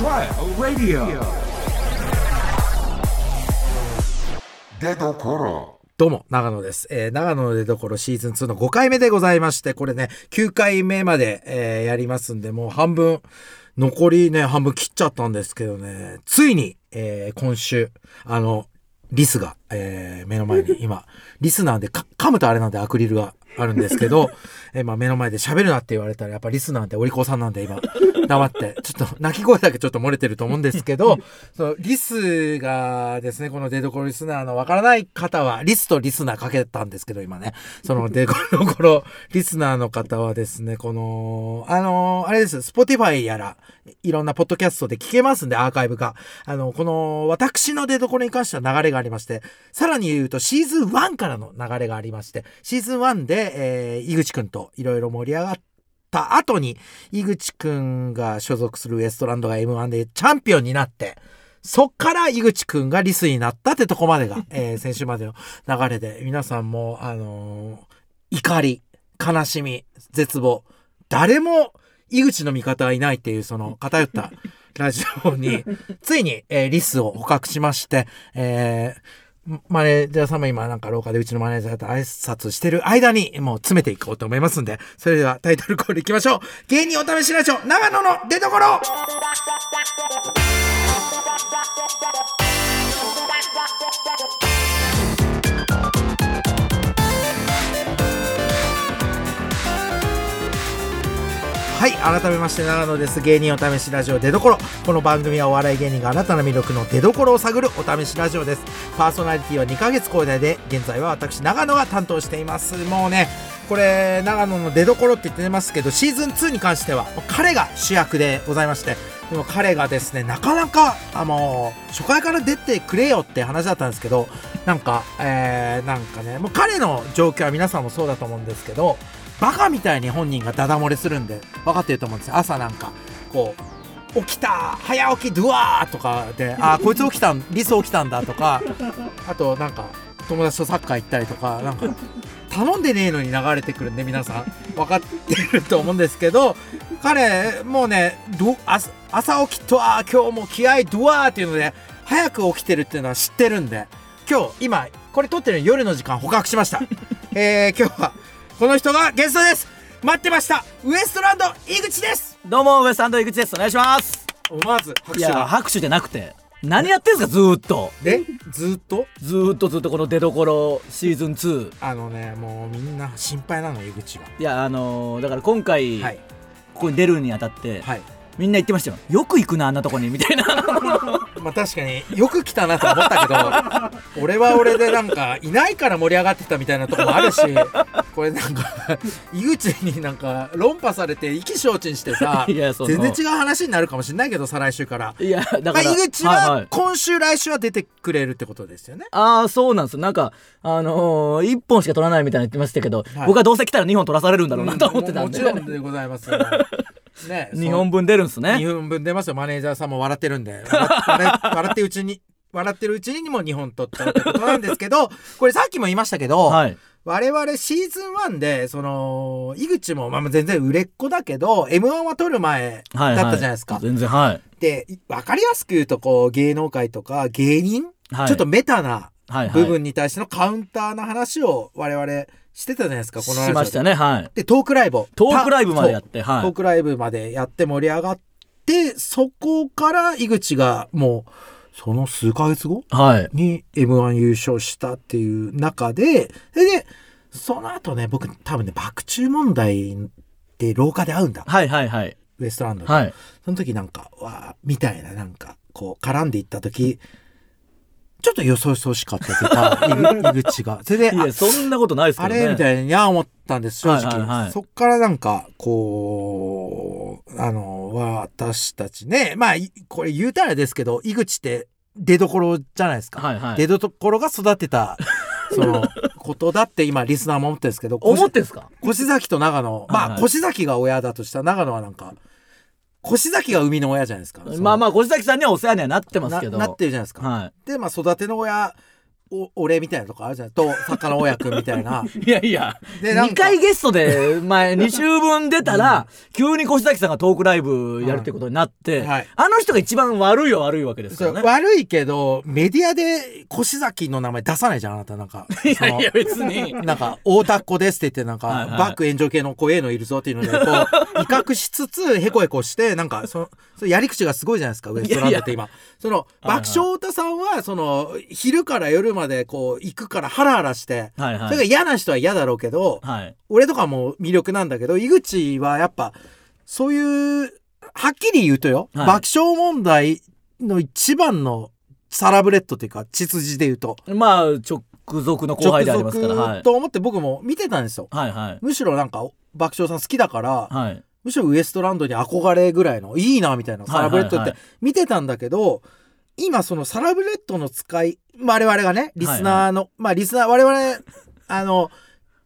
Trial Radio 出どころどうも、長野です。えー長野の出所シーズン2の5回目でございまして、これね、9回目まで、えーやりますんで、もう半分、残りね、半分切っちゃったんですけどね、ついに、えー今週、あの、リスが、えー目の前に今、リスなんでか噛むとあれなんでアクリルがあるんですけど、えーまあ目の前で喋るなって言われたら、やっぱリスなんてお利口さんなんで今、黙って、ちょっと泣き声だけちょっと漏れてると思うんですけど、そのリスがですね、この出所リスナーのわからない方は、リスとリスナーかけたんですけど、今ね、その 出所リスナーの方はですね、この、あの、あれです、Spotify やら、いろんなポッドキャストで聞けますんで、アーカイブが。あの、この、私の出所に関しては流れがありまして、さらに言うとシーズン1からの流れがありまして、シーズン1で、でえー井口くんといろいろ盛り上がった後に、井口くんが所属するウエストランドが M1 でチャンピオンになって、そっから井口くんがリスになったってとこまでが、えー先週までの流れで、皆さんも、あのー怒り、悲しみ、絶望、誰も井口の味方はいないっていうその偏ったラジオに、ついに、えーリスを捕獲しまして、えーマネージャーさんも今なんか廊下でうちのマネージャーと挨拶してる間にもう詰めていこうと思いますんで、それではタイトルコールいきましょう。芸人お試しラジオ、長野の出所はい改めまして長野です。芸人お試しラジオ出所この番組はお笑い芸人が新たな魅力の出所を探るお試しラジオです。パーソナリティは2ヶ月交代で現在は私長野が担当しています。もうねこれ長野の出所って言ってますけどシーズン2に関しては彼が主役でございましてでも彼がですねなかなかあの初回から出てくれよって話だったんですけどなんかえー、なんかねもう彼の状況は皆さんもそうだと思うんですけどバカみたいに本人がダダ漏れするんで分かってると思うんですよ。朝なんかこう起きた早起きドゥワーとかであーこいつ起きたんリス起きたんだとかあとなんか友達とサッカー行ったりとかなんか頼んでねえのに流れてくるんで皆さん。分かってると思うんですけど彼もうねど朝朝起きとは今日も気合ドゥワーっていうので早く起きてるっていうのは知ってるんで今日今これ撮ってる夜の時間捕獲しました。えー、今日はこの人がゲストです。待ってました。ウエストランド井口です。どうもウエストランド井口です。お願いします。思わず拍いや拍手じゃなくて何やってんすかずーっと。でずーっと？ずーっとずっとこの出所シーズン2あのねもうみんな心配なの井口がいやあのーだから今回、はい。ここに出るにあたって、はいみんな言ってましたよよく行くなあんなとこにみたいな まあ確かによく来たなと思ったけど俺は俺でなんかいないから盛り上がってたみたいなとこもあるしこれなんか井口になんか論破されて意気消沈してさ全然違う話になるかもしれないけど再来週から。いやだまあ、から、井口は今週来週は出てくれるってことですよね。ああそうなんですよなんかあのー、1本しか取らないみたいな言ってましたけど、はい僕はどうせ来たら2本取らされるんだろうなと思ってたんもで、もちろんでございますよ。ね2本分出るんすね。2分分出ますよ。マネージャーさんも笑ってるんで。笑ってるうちに笑ってるうちにも2本取ったってことなんですけどこれさっきも言いましたけど、はい。我々シーズン1でその井口もまあ全然売れっ子だけど m 1は取る前だはい、はい、ったじゃないですか。全然はい。で分かりやすく言うとこう芸能界とか芸人、はい。ちょっとメタなはいはい。部分に対してのカウンターな話を我々してたじゃないですかこのラジオ。しましたねはい。でトークライブを。トークライブまでやたってはい。トークライブまでやって盛り上がってそこから井口がもうその数ヶ月後はい。に m 1優勝したっていう中でそれでその後ね僕多分ね爆注問題で廊下で会うんだ。はいはいはい。ウエストランドで、はい。その時なんかわーみたいななんかこう絡んでいった時ちょっとよそよそしかったって言った井井口が。それであいやそんなことないですけあどね。れみたいにゃー思ったんです正直、はいはい。はいそっからなんかこうあの私たちねまあいこれ言うたらですけど井口って出どころじゃないですか、はいはい。出どころが育てた そのことだって今リスナーも思ってるんですけど思ってんすか？越崎と長野まあ、はいはい。越崎が親だとしたら長野はなんか越崎が生みの親じゃないですか。まあまあ越崎さんにはお世話にはなってますけど。ななってるじゃないですか、はい。でまあ育ての親お俺みたいなとこあるじゃんと作家の大家君みたいな。いやいや、2でなんか。回ゲストで、前、2週分出たら、急に越崎さんがトークライブやるってことになって、うんはい。あの人が一番悪いは悪いわけですからね。悪いけどメディアで越崎の名前出さないじゃんあなた。なんか いやいや、別に。なんか、大田っ子ですって言って、なんか、はいはい。バック炎上系の怖えのいるぞっていうので、こう、威嚇しつつ、へこへこして、なんか、その、そのやり口がすごいじゃないですか、ウエストランドって今。その、爆笑太田さんは、その、昼から夜まで、でこう、行くからハラハラして、はいはい。それが嫌な人は嫌だろうけど、はい。俺とかも魅力なんだけど、井口はやっぱ、そういう、はっきり言うとよ、はい爆笑問題の一番のサラブレッドっていうか、血筋で言うと、まあ、直属の後輩でありますから。はい。と思って僕も見てたんですよ。はいはい。むしろなんか爆笑さん好きだから、はい。むしろウエストランドに憧れぐらいのいいなみたいなサラブレッドって見てたんだけど、今そのサラブレッドの使い我々がねリスナーの、まあリスナー我々 あの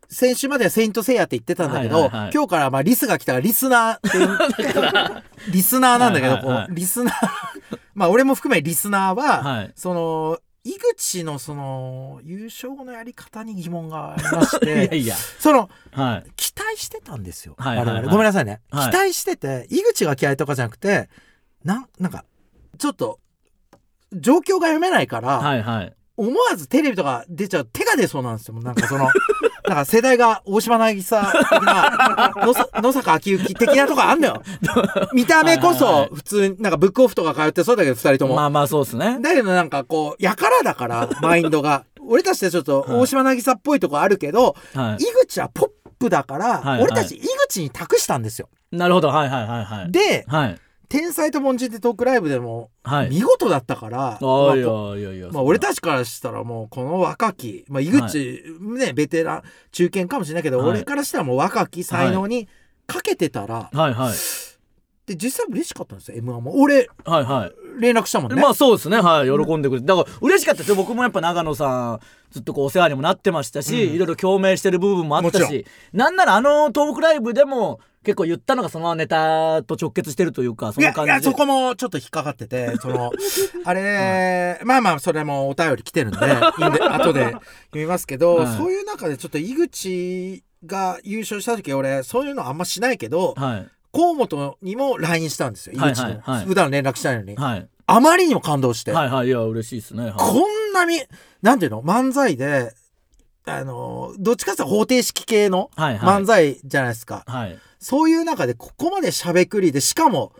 先週までは「セイント・セイヤ」って言ってたんだけど、はいはいはい。今日からまあリスが来たらリスナー リスナーなんだけど、はいはいはい。こうリスナー。まあ俺も含めリスナーは、はい。その井口のその優勝後のやり方に疑問がありましていや。そのはい。期待してたんですよ、はいはいはい。ごめんなさいね、はい。期待してて井口が気合とかじゃなくてなんなんかちょっと状況が読めないから、はいはい。思わずテレビとか出ちゃう手が出そうなんですよなんかその なんか世代が大島渚的な 野坂昭之的なとこあんのよ 見た目こそ普通になんかブックオフとか通ってそうだけど二人とも、まあまあ、そうですね。だけどなんかこうやからだからマインドが俺たちってちょっと大島渚っぽいとこあるけど、は井口はポップだから、はいはい俺たち井口に託したんですよ。い。なるほど。はいはいはいはい。ではい。「天才と凡人」ってトークライブでもはい。見事だったから、ああ、いまあこやいやいや。まあ、俺たちからしたらもうこの若き、まあ、井口、ねベテラン中堅かもしれないけど、はい俺からしたらもう若き才能にかけてたら、はいはい。で実際嬉しかったんですよ m 1も俺はいはい。連絡したもんね。まあそうですねはい喜んでくれてだから嬉しかったですよ僕もやっぱ長野さんずっとこうお世話にもなってましたし、うんいろいろ共鳴してる部分もあったしなんならあのトークライブでも結構言ったのがそのネタと直結してるというかそいやいやの感じでそこもちょっと引っかかっててその あれ、まあまあそれもお便り来てるんでいいんで 後で読みますけど、はい。そういう中でちょっと井口が優勝した時俺そういうのあんましないけどはい。河本にも LINE したんですよ井口の、はいはいはい。普段連絡したいのに、はい。あまりにも感動して、はいはいいや嬉しいですね、はい、こんなになんていうの漫才であのどっちかっていうと方程式系のはいはい。漫才じゃないですか、はい。そういう中でここまでしゃべくりでしかも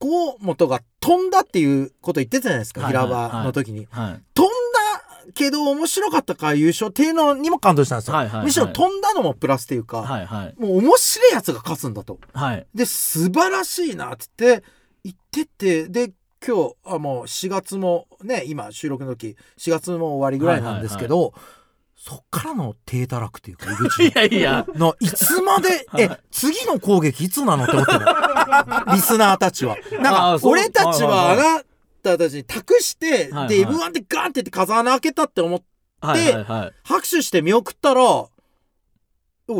河本が飛んだっていうこと言ってたじゃないですか、はいはい。平場の時に、はい。飛んだけど面白かったから優勝っていうのにも感動したんですよ、はいはいはい。むしろ飛んだのもプラスっていうか、はいはい。もう面白いやつが勝つんだと。はいで素晴らしいなって言って言ってってで今日あもう4月もね今収録の時4月も終わりぐらいなんですけど、そっからの低たらくっていうか井口の。いやいや。のいつまで え次の攻撃いつなのって思ってる リスナーたちは。なんか俺たちはあはいはい。なたたちに託して、はいはい。で m 1でガンってって風穴開けたって思ってはいはいは拍手して見送ったら「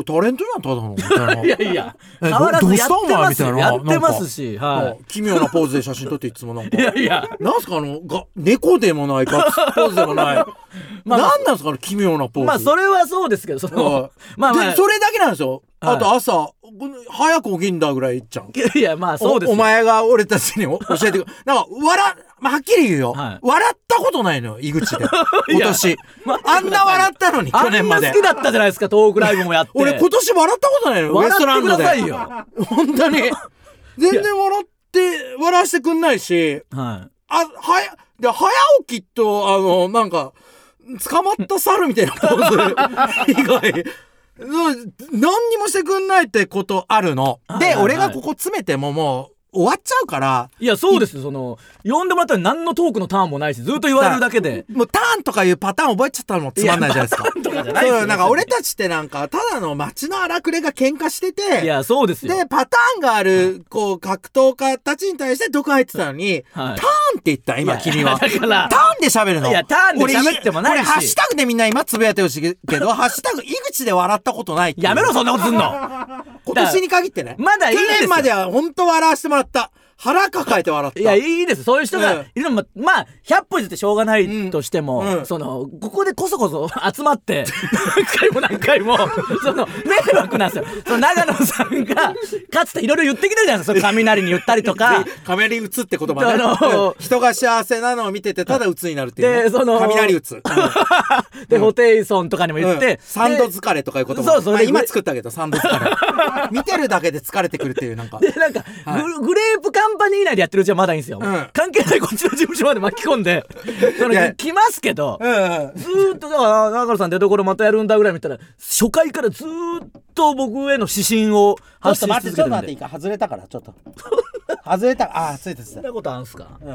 タレントなんただの」みたいな。い いやいや。え変わらどどうずやってしたお前ますみたいなやってますしかは奇妙なポーズで写真撮っていつもなんか。い いやいや。なんすかあのが猫でもないガッツポーズでもない。まあなんなんすかあの奇妙なポーズ。まあそれはそうですけどそのはい。まあまあ。でそれだけなんですよ、はいあと朝早く起きんだぐらい言っちゃう。いやまあそうですよ。おお前が俺たちに教えてくる。なんか笑まあはっきり言うよ、はい。笑ったことないのよ井口で。今年。まああんな笑ったのにあ去年まで。んな好きだったじゃないですかトークライブもやって。俺今年笑ったことないのよウエストラ笑ってくンドで。ださいよ本当に。全然笑って笑わせてくんないし。はい。あはやで早起きとあのなんか捕まった猿みたいなポーズ以外。うん何にもしてくんないってことあるの。で、俺がここ詰めてももう終わっちゃうから。いやそうです。よその呼んでもらったら何のトークのターンもないしずっと言われるだけで。もうターンとかいうパターン覚えちゃったのもつまんないじゃないですか。とかじゃないそうなんか俺たちってなんかただの街の荒くれが喧嘩してていやそうですよ。でパターンがあるこう格闘家たちに対して毒入ってたのに、はい。ターンって言った今君は。いやだからターンで喋るの。いやターンで喋ってもないし。俺ハッシュタグでみんな今つぶやいてほしいけど、ハッシュタグ井口で笑ったことないやめろそんなことすんの今年に限ってね。まだいいんですよ。去年までは本当笑わせてもらった。腹抱えて笑った。いや、いいです。そういう人がうん。いるのも、まあ、100歩譲ってしょうがないとしても、うん。うん。その、ここでこそこそ 集まって、何回も何回も、その、迷惑なんですよ。その、長野さんが、かつていろいろ言ってきてるじゃないですか。その雷に言ったりとか。カメに打つって言葉ね、あのうん。人が幸せなのを見ててただ打つになるっていう、ね、でその雷打つ、で、ホテイソンとかにも言って、うん。サンドで疲れとかいう言葉そうそう。でまあ今作ったけどサンド疲れ 見てるだけで疲れてくるっていうなんか。で、なんか、はい。ググレープカンパニー内でやってるうちはまだいいんですよ。うん。関係ないこっちの事務所まで巻き込んで、その来ますけど、うんうん。ずーっとだから中野さん出所またやるんだぐらい見たら初回からずーっと僕への指針を発信しと待ってちょっと待っていいか外れたからちょっと。外れた。ああついてついてそんなことあんすか？うん。い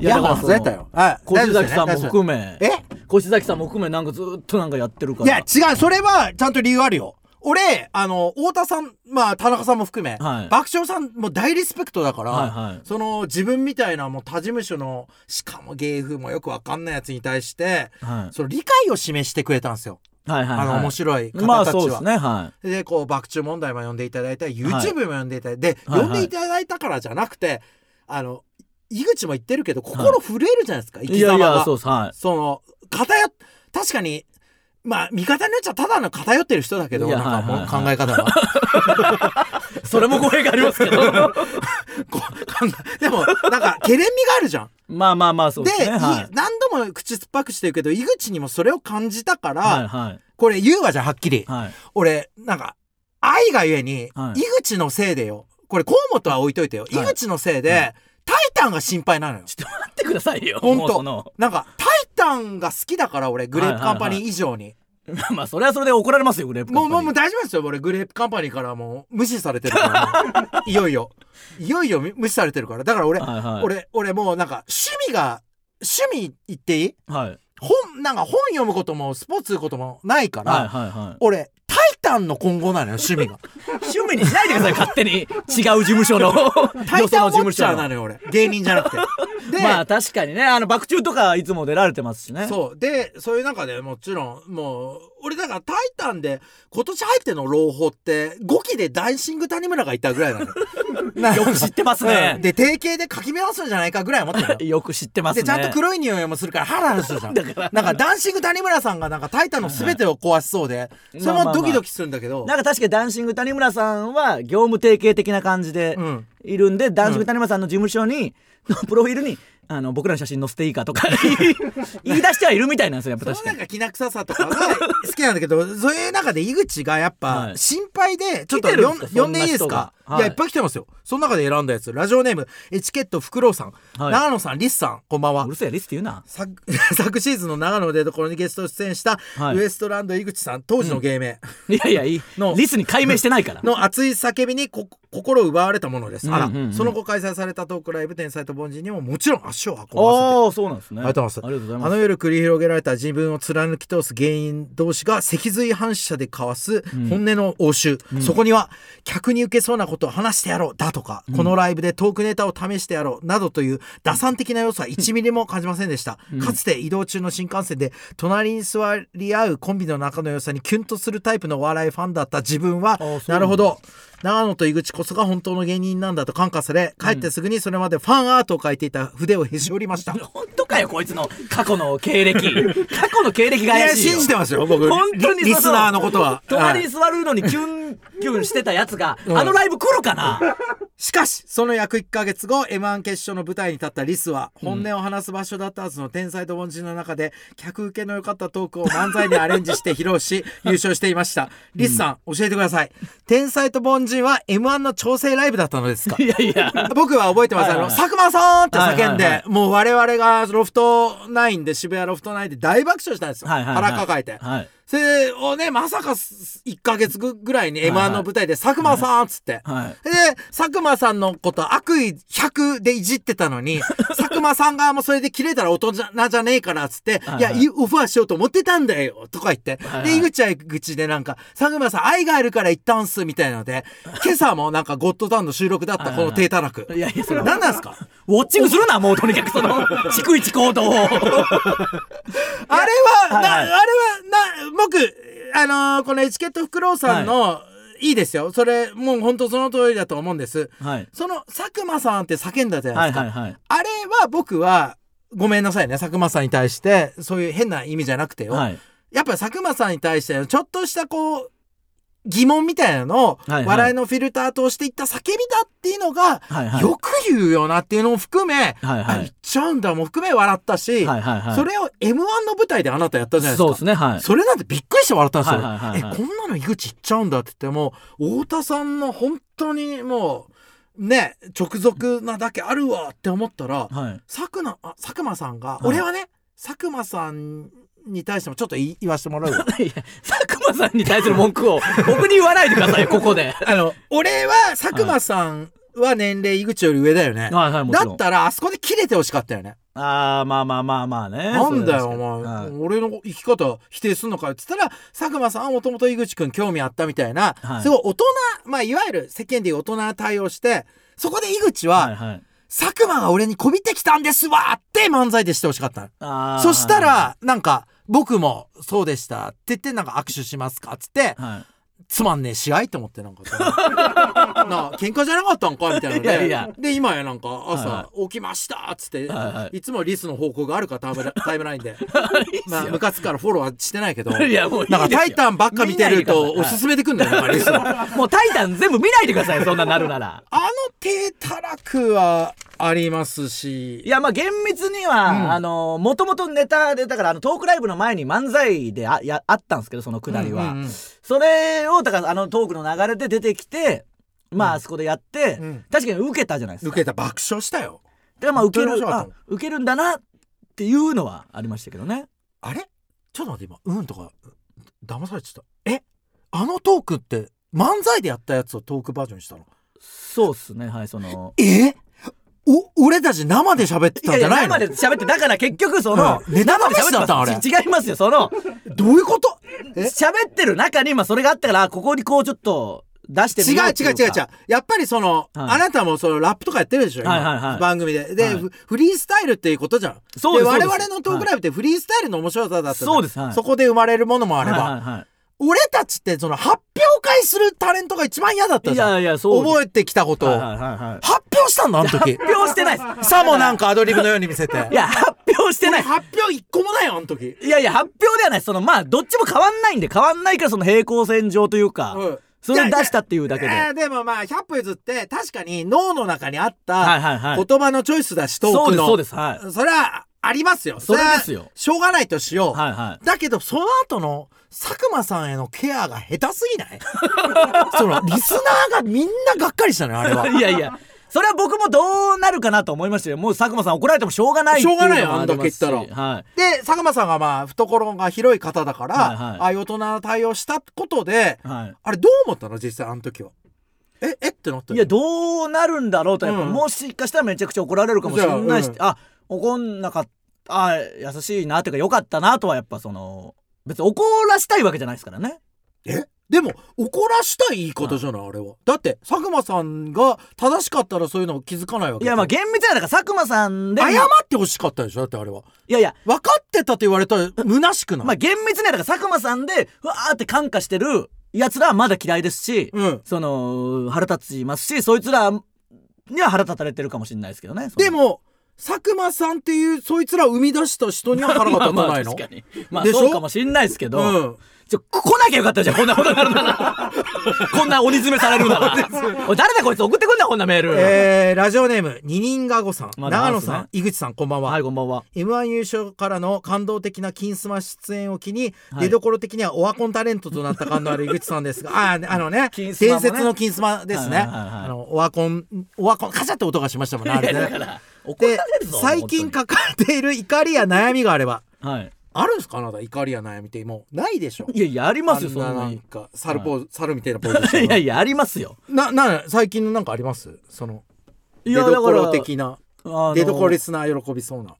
いややだから外れたよ。はい越崎さんも含めえ？越崎さんも含めなんかずーっとなんかやってるかいやら違う。それはちゃんと理由あるよ俺あの太田さんまあ田中さんも含め、はい。爆笑さんも大リスペクトだから、はいはい。その自分みたいなもう他事務所のしかも芸風もよくわかんないやつに対して、はい。その理解を示してくれたんですよ、はいはいはい。あの面白い方たちは。まあそうですねはでこう爆注問題も呼んでいただいたり YouTube も呼んでいただいて、で、はいはい。呼んでいただいたからじゃなくてあの井口も言ってるけど心震えるじゃないですか、生いいやいき様が。やそうですはい。その偏っ確かにまあ見方によっちゃただの偏ってる人だけどなんかもう考え方が それも語弊がありますけど。でもなんかけれんみがあるじゃん。まあまあまあそうでですね。はいい。何度も口酸っぱくしてるけど井口にもそれを感じたから、はいはい。これ言うわじゃんはっきり。はい。俺なんか愛がゆえに、はい。井口のせいでよ。これ河本は置いといてよ、はい。井口のせいで、はい。タイタンが心配なのよ。ちょっと待ってくださいよほんともうその。なんかタイタンが好きだから俺グレープカンパニー以上に。まあまあそれはそれで怒られますよグレープカンパニー。もうもうもう大丈夫ですよ俺グレープカンパニーからもう。無視されてるから いよいよ。いよいよ無視されてるから。だから俺、はいはい。俺俺もうなんか趣味が趣味言っていい？はい。本なんか本読むこともスポーツすることもないから、はいはいはい。俺タンの今後なのよ趣味が。趣味にしないでください勝手に。違う事務所の。タイタンウォッチ務所のャーなのよ俺。芸人じゃなくて。で、まあ確かにね。あの爆中とかいつも出られてますしね。そう。でそういう中でもちろんもう俺だから「タイタン」で今年入っての朗報って5期でダイシング谷村がいたぐらいなのよ。よく知ってますね。うん。で定型で書き直すんじゃないかぐらい思ってるのよ。く知ってますね。でちゃんと黒い匂いもするからハラハラするじゃん。だから。なんかダンシング谷村さんがなんかタイタンの全てを壊しそうでそれもドキドキするんだけど。なんか確かにダンシング谷村さんは業務提携的な感じでうん。いるんで、ダンシング谷村さんの事務所に、のプロフィールにあの僕らの写真載せていいかとか 言い出してはいるみたいなんですよやっぱ確かに。なんかきな臭さとかが 好きなんだけどそういう中で井口がやっはい。ぱ心配でちょっと来てるんよんですか？呼んでいいですか？そんな人がいやはいいっぱい来てますよ。その中で選んだやつ。ラジオネームエチケットフクロウさん、はい。長野さんリスさん。こんばんは。うるせえリスって言うな。昨 昨シーズンの長野の出所にゲスト出演したはい。ウエストランド井口さん。当時の芸名。いやいやいい。のリスに解明してないから。の熱い叫びにこ心奪われたものです、あら、うんうん。うんその後開催されたトークライブ天才と凡人にももちろん足を運ばせて。ああそうなんですね。ありがとうございます。ありがとうございます。あの夜繰り広げられた自分を貫き通す芸人同士が脊髄反射で交わす本音の応酬、そこには客に受けそうなことを話してやろうだとか、このライブでトークネタを試してやろうなどという打算的な要素は1ミリも感じませんでした、かつて移動中の新幹線で隣に座り合うコンビの仲の良さにキュンとするタイプのお笑いファンだった自分はなるほど長野と井口こそが本当の芸人なんだと感化され帰ってすぐにそれまでファンアートを描いていた筆をへし折りました。本当かよこいつの過去の経歴。過去の経歴がいや怪しいよ。信じてますよ僕。本当にリリスナーのことは。はい。隣に座るのにキュンキュンしてたやつが、うん。あのライブ来るかな？しかしその約1ヶ月後 m 1決勝の舞台に立ったリスは本音を話す場所だったはずの天才と凡人の中で客受けの良かったトークを漫才にアレンジして 披露し優勝していました。リスさん、教えてください。天才と凡人は m 1の調整ライブだったのですか？いやいや。僕は覚えてます、はいはいあの佐久間さんって叫んで、はいはいはい。もう我々がロフト9で渋谷ロフト9で大爆笑したんですよ、はいはいはい。腹抱えて、はいそれをねまさか1ヶ月ぐらいに m 1の舞台で佐久間さんっつって、はい。で佐久間さんのこと悪意100でいじってたのに 佐久間さん側もそれで切れたら大人じゃねえからっつって「はいい。やいオファーしようと思ってたんだよ」とか言って、はいで井口は井口でなんか「佐久間さん愛があるから行ったんす」みたいなので今朝もなんかゴッドタウンの収録だったこの低たらく。いやいやそれ何なんですか？ウォッチングするなもうとにかくその 逐一行動を。あれは、な、はいはい。あれは、な、僕、あのーこのエチケットフクロウさんのい。いですよ。それもう本当その通りだと思うんです。はい。その佐久間さんって叫んだじゃなですか、はいいはいはい。あれは僕はごめんなさいね。佐久間さんに対してそういう変な意味じゃなくてよ、はい。やっぱ佐久間さんに対してちょっとしたこう疑問みたいなのを笑いのフィルターとしていった叫びだっていうのがよく言うよなっていうのも含め、はいあはい。言っちゃうんだも含め笑ったし、はいはいはい。それを m 1の舞台であなたやったじゃないですか。そうですねはい。それなんてびっくりして笑ったんですよ。はいはいはいはい。えこんなの井口言っちゃうんだって言っても太田さんの本当にもうね直属なだけあるわって思ったらはい。佐久間あ佐久間さんが、い。俺はね佐久間さんに対してもちょっと言わせてもらう 佐久間さんに対する文句を僕に言わないでくださいよ ここで。あの俺は佐久間さんは年齢井口より上だよね。はい。はいだったらあそこで切れてほしかったよね。ああまあまあまあまあね。なんだよお前、はい。俺の生き方否定すんのかよっつったら佐久間さんはもともと井口くん興味あったみたいな、はい。すごい大人まあいわゆる世間でいう大人な対応してそこで井口は、はいはい。佐久間が俺にこびてきたんですわって漫才でしてほしかったそしたらなんか僕もそうでしたって言ってなんか握手しますかっつってはいつまんねえ試合って思ってなんか。さ なあ喧嘩じゃなかったんか？みたいなのでいやいや。で今やなんか朝、は起きましたっつって、はいはい。いつもリスの報告があるからタイムラタイムラインで まあムカつくからフォローはしてないけどいやもうなんかタイタンばっか見てるとおすすめでくんだよなんかリスのあのも。うタイタン全部見ないでくださいそんななるなら。低たらくはありますし。いやまあ厳密には、うん。あのもともとネタでだからあのトークライブの前に漫才であやあったんですけどそのくだりは、うんうんうん。それをだからあのトークの流れで出てきてまああそこでやって、うん。確かに受けたじゃないですか。受けた爆笑したよ。でまあ受けるあ受けるんだなっていうのはありましたけどね。あれ？ちょっと待って今うんとか騙されちゃった。え？あのトークって漫才でやったやつをトークバージョンにしたの？そうっすねはいその。え？お俺たち生で喋ってたんじゃないの？生で喋ってだから結局その、うん。ネタ生で試しだったのあれ。ち違いますよその。どういうこと？え？喋ってる中にまあそれがあったからここにこうちょっと出して違う違う違う違う。やっぱりその、はい。あなたもそのラップとかやってるでしょ、今。はいはいはい。番組で。で、はい。フフリースタイルっていうことじゃん。そうですです。我々のトークライブってフリースタイルの面白さだったそうですはい。そこで生まれるものもあれば、はいはいはい俺たちってその発表会するタレントが一番嫌だったいじゃん。やいやそう。覚えてきたこと。を、はいはいはいはい。発表したんだあの時。発表してない。ですさもなんかアドリブのように見せて。いや発表してない。俺発表一個もないよあの時。いやいや発表ではない。そのまあどっちも変わんないんで変わんないからその平行線上というか、うん。それを出したっていうだけで。えーでもまあ100歩譲って確かに脳の中にあっはいた言葉のチョイスだしトークの。そうですそうです。はい。それはありますよ。それですよ。はしょうがないとしよう、はいはだけどその後の佐久間さんへのケアが下手すぎない？そのリスナーがみんながっかりしたのよあれは。い いやいや。それは僕もどうなるかなと思いましたよ。もう佐久間さん怒られてもしょうがないっていうのもしょうがないよあんだけ言ったら。はい。で佐久間さんがまあ懐が広い方だから、はいはい。ああいう大人な対応したことではい。あれどう思ったの？実際あの時は。ええ？ってなったいやどうなるんだろうとやっぱ、うん。もしかしたらめちゃくちゃ怒られるかもしれないし、じゃあ怒んなかったあ優しいなっていうかよかったなとはやっぱその別に怒らしたいわけじゃないですからね。え？でも怒らしたい言い方じゃない？あれは。だって佐久間さんが正しかったらそういうの気づかないわけいやまあ厳密にはだから佐久間さんで謝ってほしかったでしょだってあれは。いやいや。分かってたと言われたら虚しくない、まあ厳密にはだから佐久間さんでうわーって感化してるやつらはまだ嫌いですし、うん。その腹立ちますしそいつらには腹立たれてるかもしれないですけどねでも佐久間さんっていうそいつらを生み出した人には腹が立たないの？まあ確かに。まあでしょそうかもしれないですけど、うん。ちょ来なきゃよかったじゃん。こんなことになるなら こんな鬼詰めされるなら。おい誰だこいつ？送ってくんなこんなメール、えー、ラジオネーム二人がごさん、まあ長野さんさん井口さんこんばんは、はいこんばんは。M1 優勝からの感動的な金スマ出演を機に、はい。出どころ的にはオワコンタレントとなった感のある井口さんですが。あーあのね金スマもね。伝説の金スマですね、はいはいはいはい。あのオワコンオワコンカチャって音がしましたもんねあれねで最近抱えている怒りや悩みがあれば。はい。あるんですか？あなた怒りや悩みってもうないでしょ？いやいやありますよそんなに。なんか猿ポーズ、猿みたいなポーズしてる いやいやありますよ。なな最近のなんかあります？その出どころ的な出どころリスナー喜びそうな。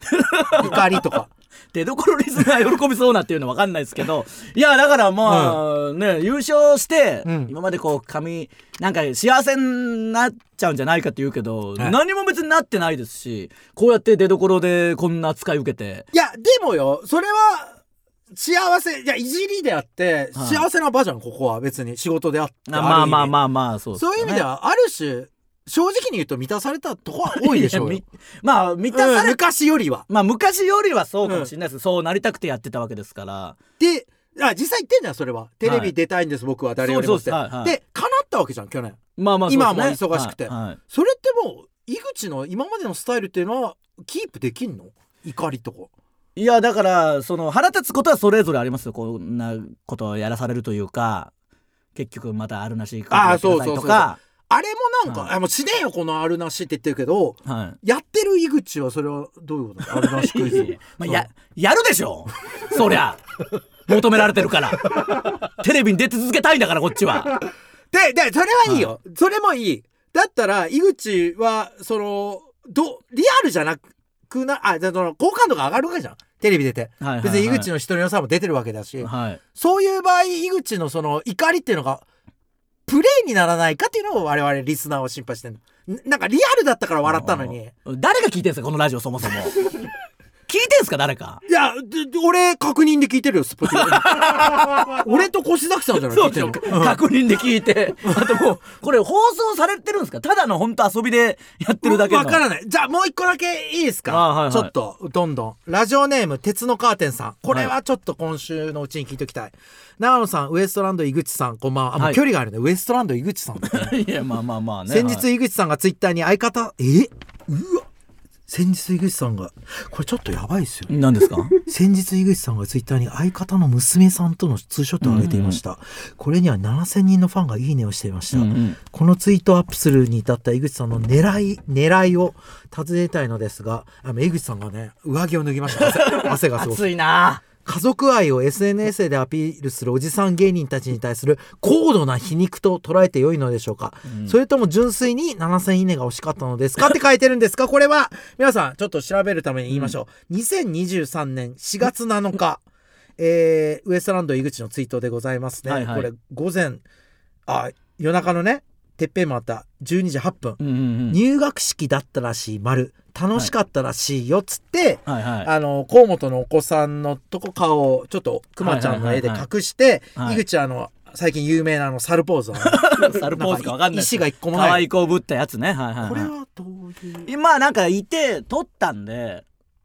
怒りとか出どころリスナー喜びそうなっていうのは分かんないですけど いやだからまあ、ね優勝して、うん。今までこう髪なんか幸せになっちゃうんじゃないかって言うけど、はい。何も別になってないですしこうやって出どころでこんな扱い受けて。いやでもよそれは幸せいやいじりであって、はい。幸せな場じゃんここは。別に仕事であってあまあまああまあまあそうそういう意味でははある種正直に言うと満たされたとこは多いでしょうよ。まあ満たうんされ、昔よりは。まあ昔よりはそうかもしれないです、そうなりたくてやってたわけですから。であ実際言ってんじゃんそれは。テレビ出たいんです、僕は誰よりもって。そうそうですはいはい。で叶ったわけじゃん去年。まあまあね。も忙しくて。はいはい。それってもう井口の今までのスタイルっていうのはキープできんの？怒りとか。いやだからその腹立つことはそれぞれありますよ。こんなことをやらされるというか結局またあるなしあーやってくださいとかあれもなんか、はい。あもうしねえよこのあるなしって言ってるけどはい。やってる井口はそれはどういうことあるなしクイズ。まあ、ややるでしょ！そりゃ！求められてるから。テレビに出続けたいんだからこっちは。ででそれはいいよ、それもいい。だったら井口はそのどリアルじゃなくなあじゃあその好感度が上がるわけじゃん。テレビ出て、はいはいはい。別に井口の人の良さも出てるわけだし、はい。そういう場合井口のその怒りっていうのがプレイにならないかっていうのを我々リスナーは心配してるなんかリアルだったから笑ったのに。誰が聞いてんすかこのラジオそもそも 聞いてんすか誰か？いやでで俺確認で聞いてるよスポティ俺と越崎さんじゃない？聞いてるの？うん。確認で聞いて。あともうこれ放送されてるんですか？ただの本当遊びでやってるだけの。わからない。じゃあもう一個だけいいですか、あはいはい。ちょっとどんどん。ラジオネーム鉄のカーテンさん。これはちょっと今週のうちに聞いておきたい、長野さんウエストランド井口さんこんばんは。あもうはい距離があるね、ウエストランド井口さん いやまあまあまあね。先はい日井口さんがツイッターに相方え？うわ先日井口さんがこれちょっとやばいですよ何ですか？先日井口さんがツイッターに相方の娘さんとのツーショットを上げていました、これには7000人のファンがいいねをしていました、うんうん。このツイートをアップするに至った井口さんの狙い狙いを尋ねたいのですがあの井口さんがね上着を脱ぎました。汗汗がすごく。熱いな家族愛を SNS でアピールするおじさん芸人たちに対する高度な皮肉と捉えて良いのでしょうか、それとも純粋に7000いいねが惜しかったのですか？って書いてるんですか？これは 皆さんちょっと調べるために言いましょう、2023年4月7日えーウエストランド井口のツイートでございますね、はいはい。これ午前あ夜中のねてっぺんもあった。12時8分、うんうんうん。入学式だったらしい丸。楽しかったらしいよっつって、はい。はいあの河本のお子さんのとこ顔をちょっとくまちゃんの絵で隠して、はい。井口あの最近有名なあの猿ポーズのね サルポーズかわかんない石が一個も可ない。愛い子ぶったやつね。はいはい、はい、これはどういう？今なんかいて撮ったんで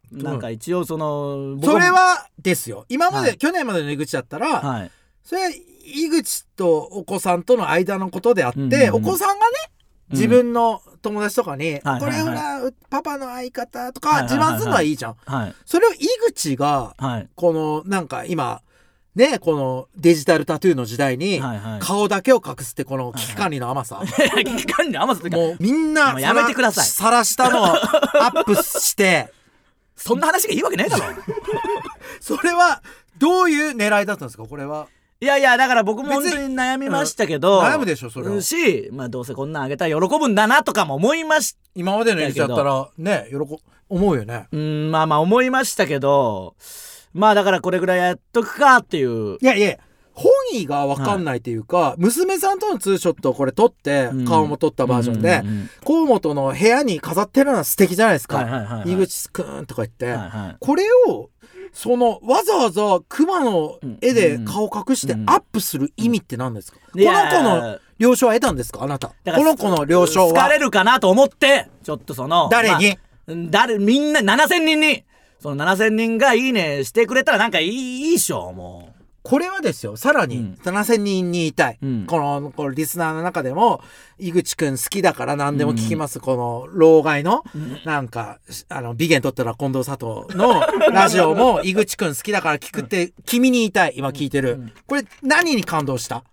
なんか一応そのそれはですよ。今まで、はい。去年までの井口だったら、はい。それは井口とお子さんとの間のことであって、うんうんうん。お子さんがね自分の友達とかに、はいはいはい。これほらパパの相方とはいはいはいはい。か自慢するのはいいじゃん、はい。それを井口がはい。このなんか今ねこのデジタルタトゥーの時代にはいはい。顔だけを隠すってこの危機管理の甘さ、期間に甘さというか。もうみんなやめてください。さらしたのをアップして。そんな話がいいわけねえだろ。それはどういう狙いだったんですか？これはいやいやだから僕も本当に悩みましたけど、悩むでしょそれは。しまあどうせこんなんあげたら喜ぶんだなとかも思いまし今までの井口だったらね喜思うよね。うんまあまあ思いましたけどまあだからこれぐらいやっとくかっていう。いやいや本意が分かんないというか、娘さんとのツーショットをこれ撮って、うん。顔も撮ったバージョンで、うんうん本の部屋に飾ってるのは素敵じゃないですか、はいはいはいはい。井口くんとか言って、はいはい。これをそのわざわざ熊の絵で顔隠してうん。アップする意味って何ですか、この子の了承は得たんですか？あなた。この子の了承は？好かれるかなと思ってちょっとその誰に、まあ誰みんな7000人に。その7000人が「いいね」してくれたらなんかいいいいっしょもこれはですよさらに。うん。7000人にいたい、うん。このこのリスナーの中でも井口くん好きだから何でも聞きます、この老害の、なんかあの美言取ったら近藤佐藤の ラジオも井口くん好きだから聞くって君に言いたい。今聞いてる、これ何に感動した？っ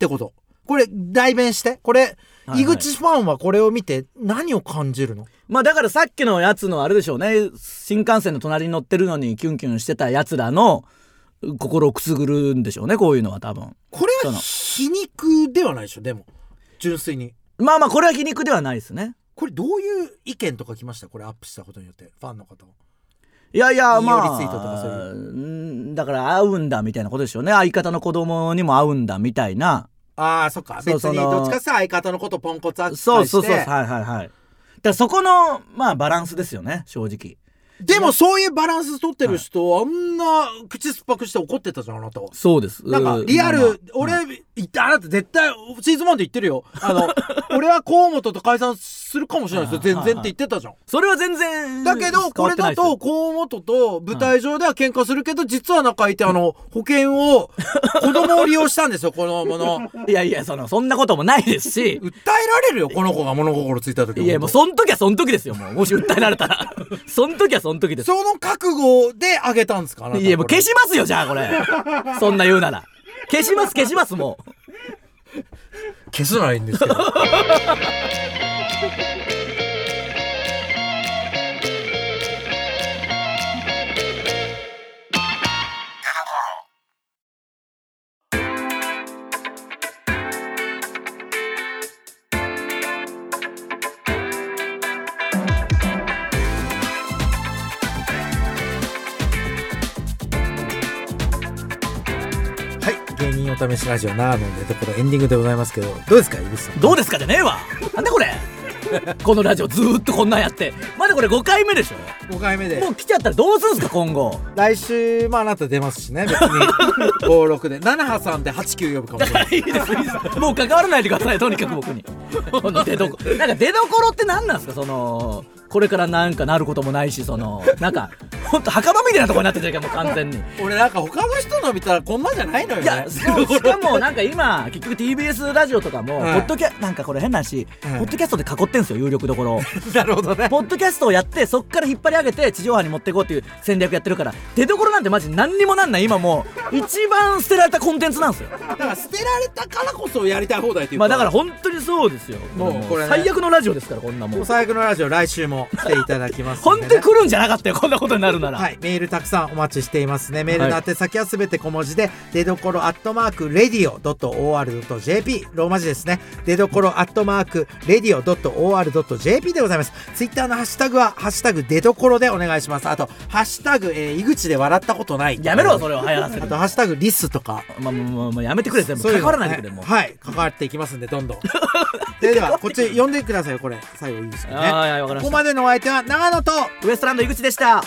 てこと。これ代弁して。これ、はいはい。井口ファンはこれを見て何を感じるの？うまあだからさっきのやつのあれでしょうね。新幹線の隣に乗ってるのにキュンキュンしてたやつらの心をくすぐるんでしょうねこういうのは多分。これは皮肉ではないでしょでも。純粋に。まあまあこれは皮肉ではないですね。これどういう意見とか来ました？これアップしたことによってファンの方。いやいやまあリツイートとかそういう。うんだから合うんだみたいなことでしょうね。相方の子供にも合うんだみたいな。ああそっか。そう別にどっちかさ相方のことポンコツ扱いして。そうそうそうはいはいはい。だからそこのまあバランスですよね正直でもそういうバランス取ってる人、あんな口酸っぱくして怒ってたじゃんあなたは。そうです。なんかリアル、俺、あなた絶対シーズン1で言ってるよ。あの 俺は河本と解散するかもしれないですよ。全然って言ってたじゃん。それは全然だけどこれだと河本と舞台上では喧嘩するけど実は仲いてあの保険を 子供を利用したんですよ。このものいやいやそのそんなこともないですし。訴えられるよこの子が物心ついた時いやもうそん時はそん時ですよもう。もし訴えられたら。そん時はそん時です。その覚悟であげたんですかいやもう消ししますよじゃあこれ。そんな言うなら消します消しますもう。消すのはいいんですけど 試しラジオなのでところエンディングでございますけどどうですか井口さん。どうですかじゃねえわ。なんでこれ？このラジオずーっとこんなんやって。まだこれ5回目でしょ。5回目でもう来ちゃったらどうするんすか今後。来週もあなた出ますしね別に。56で。7挟んで89呼ぶかも。しれないいいですいいです。もう関わらないでくださいとにかく僕に。なんか出どころって何なんですかそのこれからなんかなることもないしそのなんかほんと墓場みたいなとこになってるじゃんもう完全に。俺なんか他の人の見たらこんなじゃないのよね。いやしかもなんか今結局 TBS ラジオとかも、はいポッドキャなんかこれ変な話、はいポッドキャストで囲ってんすよ有力どころを。なるほどね。ポッドキャストをやってそっから引っ張り上げて地上波に持っていこうっていう戦略やってるから出どころなんてマジ何にもなんない。今もう一番捨てられたコンテンツなんですよ。だから捨てられたからこそやりたい放題っていうか。まあだから本当にそうですよ。もうこれね。最悪のラジオですからこんなもん。最悪のラジオ来週も来ていただきますん本でね当に来るんじゃなかったよこんなことになるなら、はい、メールたくさんお待ちしていますね。メールの宛先はすべて小文字で、出どころアットマーク、レディオ .or.jp、ローマ字ですね。出どころアットマーク、レディオ .or.jp でございます。ツイッターのハッシュタグは、ハッシュタグ出どころでお願いします。あと、ハッシュタグ、えー、井口で笑ったことない。やめろそれを流行らせるあと、ハッシュタグリスとか。まあまあまあまあやめてくれ関わらないでくれもうはい、関わっていきますんで、どんどん。ででは、こっち読んでくださいよ、これ。最後いいですかね。あーはいわかりましたここまでのお相手は、長野と、ウエストランド井口でした。